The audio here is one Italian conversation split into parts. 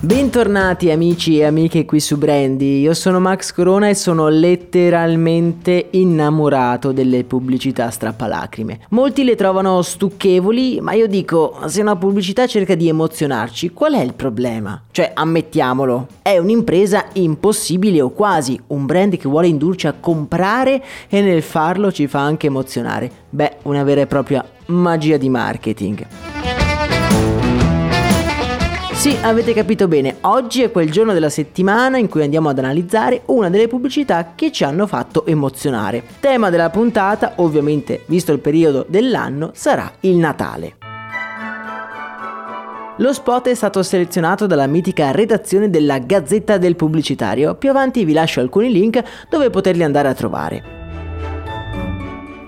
Bentornati amici e amiche qui su Brandy, io sono Max Corona e sono letteralmente innamorato delle pubblicità strappalacrime. Molti le trovano stucchevoli, ma io dico, se una pubblicità cerca di emozionarci, qual è il problema? Cioè, ammettiamolo, è un'impresa impossibile o quasi, un brand che vuole indurci a comprare e nel farlo ci fa anche emozionare. Beh, una vera e propria magia di marketing. Sì, avete capito bene, oggi è quel giorno della settimana in cui andiamo ad analizzare una delle pubblicità che ci hanno fatto emozionare. Tema della puntata, ovviamente visto il periodo dell'anno, sarà il Natale. Lo spot è stato selezionato dalla mitica redazione della Gazzetta del Pubblicitario. Più avanti vi lascio alcuni link dove poterli andare a trovare.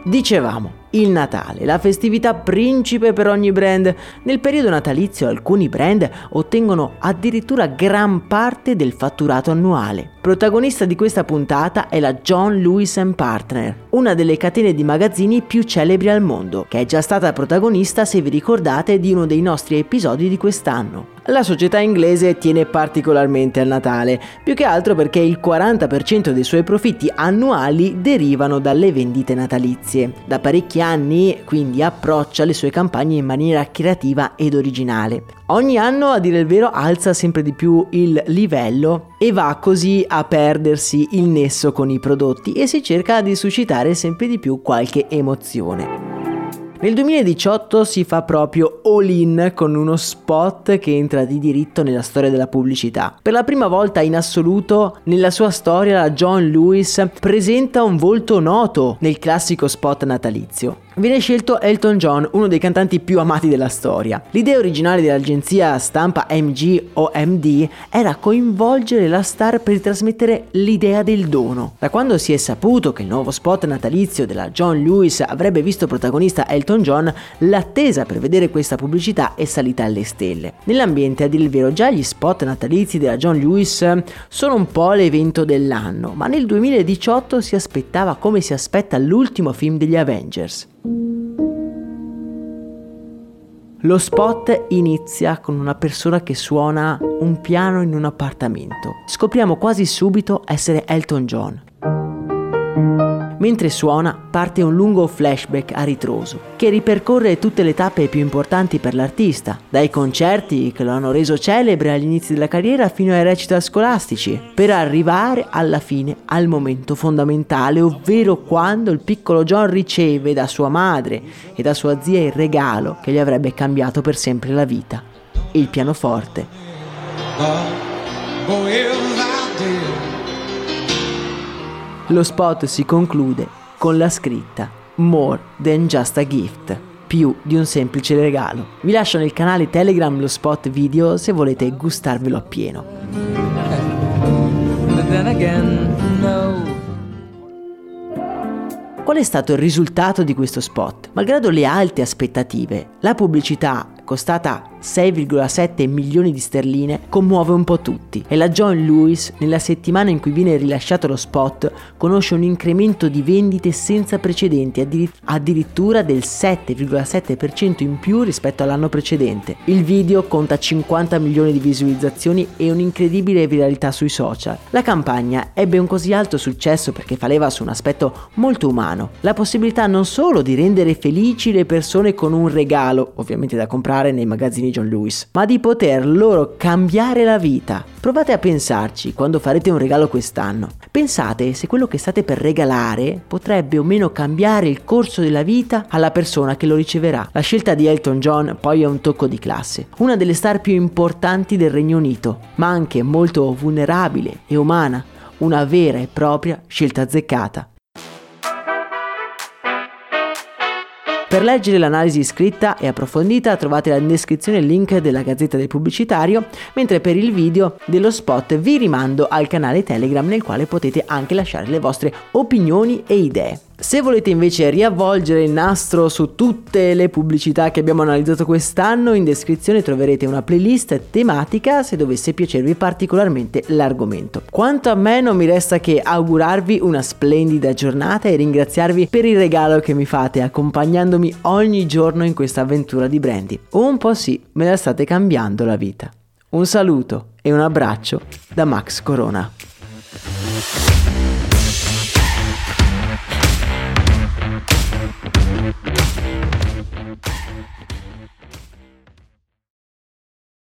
Dicevamo, il Natale, la festività principe per ogni brand. Nel periodo natalizio alcuni brand ottengono addirittura gran parte del fatturato annuale. Protagonista di questa puntata è la John Lewis Partner, una delle catene di magazzini più celebri al mondo, che è già stata protagonista, se vi ricordate, di uno dei nostri episodi di quest'anno. La società inglese tiene particolarmente al Natale, più che altro perché il 40% dei suoi profitti annuali derivano dalle vendite natalizie. Da parecchi anni quindi approccia le sue campagne in maniera creativa ed originale. Ogni anno, a dire il vero, alza sempre di più il livello e va così a perdersi il nesso con i prodotti e si cerca di suscitare sempre di più qualche emozione. Nel 2018 si fa proprio all-in con uno spot che entra di diritto nella storia della pubblicità. Per la prima volta in assoluto nella sua storia John Lewis presenta un volto noto nel classico spot natalizio viene scelto Elton John, uno dei cantanti più amati della storia. L'idea originale dell'agenzia stampa MG OMD era coinvolgere la star per trasmettere l'idea del dono. Da quando si è saputo che il nuovo spot natalizio della John Lewis avrebbe visto protagonista Elton John, l'attesa per vedere questa pubblicità è salita alle stelle. Nell'ambiente, a dire il vero, già gli spot natalizi della John Lewis sono un po' l'evento dell'anno, ma nel 2018 si aspettava come si aspetta l'ultimo film degli Avengers. Lo spot inizia con una persona che suona un piano in un appartamento. Scopriamo quasi subito essere Elton John. Mentre suona parte un lungo flashback a ritroso che ripercorre tutte le tappe più importanti per l'artista, dai concerti che lo hanno reso celebre agli inizi della carriera fino ai recita scolastici, per arrivare alla fine al momento fondamentale, ovvero quando il piccolo John riceve da sua madre e da sua zia il regalo che gli avrebbe cambiato per sempre la vita, il pianoforte. Oh, lo spot si conclude con la scritta More than just a gift, più di un semplice regalo. Vi lascio nel canale Telegram lo spot video se volete gustarvelo appieno. Qual è stato il risultato di questo spot? Malgrado le alte aspettative, la pubblicità costata 6,7 milioni di sterline, commuove un po' tutti. E la John Lewis, nella settimana in cui viene rilasciato lo spot, conosce un incremento di vendite senza precedenti, addirittura del 7,7% in più rispetto all'anno precedente. Il video conta 50 milioni di visualizzazioni e un'incredibile viralità sui social. La campagna ebbe un così alto successo perché faleva su un aspetto molto umano, la possibilità non solo di rendere felici le persone con un regalo, ovviamente da comprare nei magazzini John Lewis, ma di poter loro cambiare la vita. Provate a pensarci quando farete un regalo quest'anno. Pensate se quello che state per regalare potrebbe o meno cambiare il corso della vita alla persona che lo riceverà. La scelta di Elton John poi è un tocco di classe, una delle star più importanti del Regno Unito, ma anche molto vulnerabile e umana, una vera e propria scelta azzeccata. Per leggere l'analisi scritta e approfondita trovate in descrizione il link della Gazzetta del Pubblicitario, mentre per il video dello spot vi rimando al canale Telegram nel quale potete anche lasciare le vostre opinioni e idee. Se volete invece riavvolgere il nastro su tutte le pubblicità che abbiamo analizzato quest'anno, in descrizione troverete una playlist tematica se dovesse piacervi particolarmente l'argomento. Quanto a me non mi resta che augurarvi una splendida giornata e ringraziarvi per il regalo che mi fate accompagnandomi ogni giorno in questa avventura di Brandy. Un po' sì, me la state cambiando la vita. Un saluto e un abbraccio da Max Corona.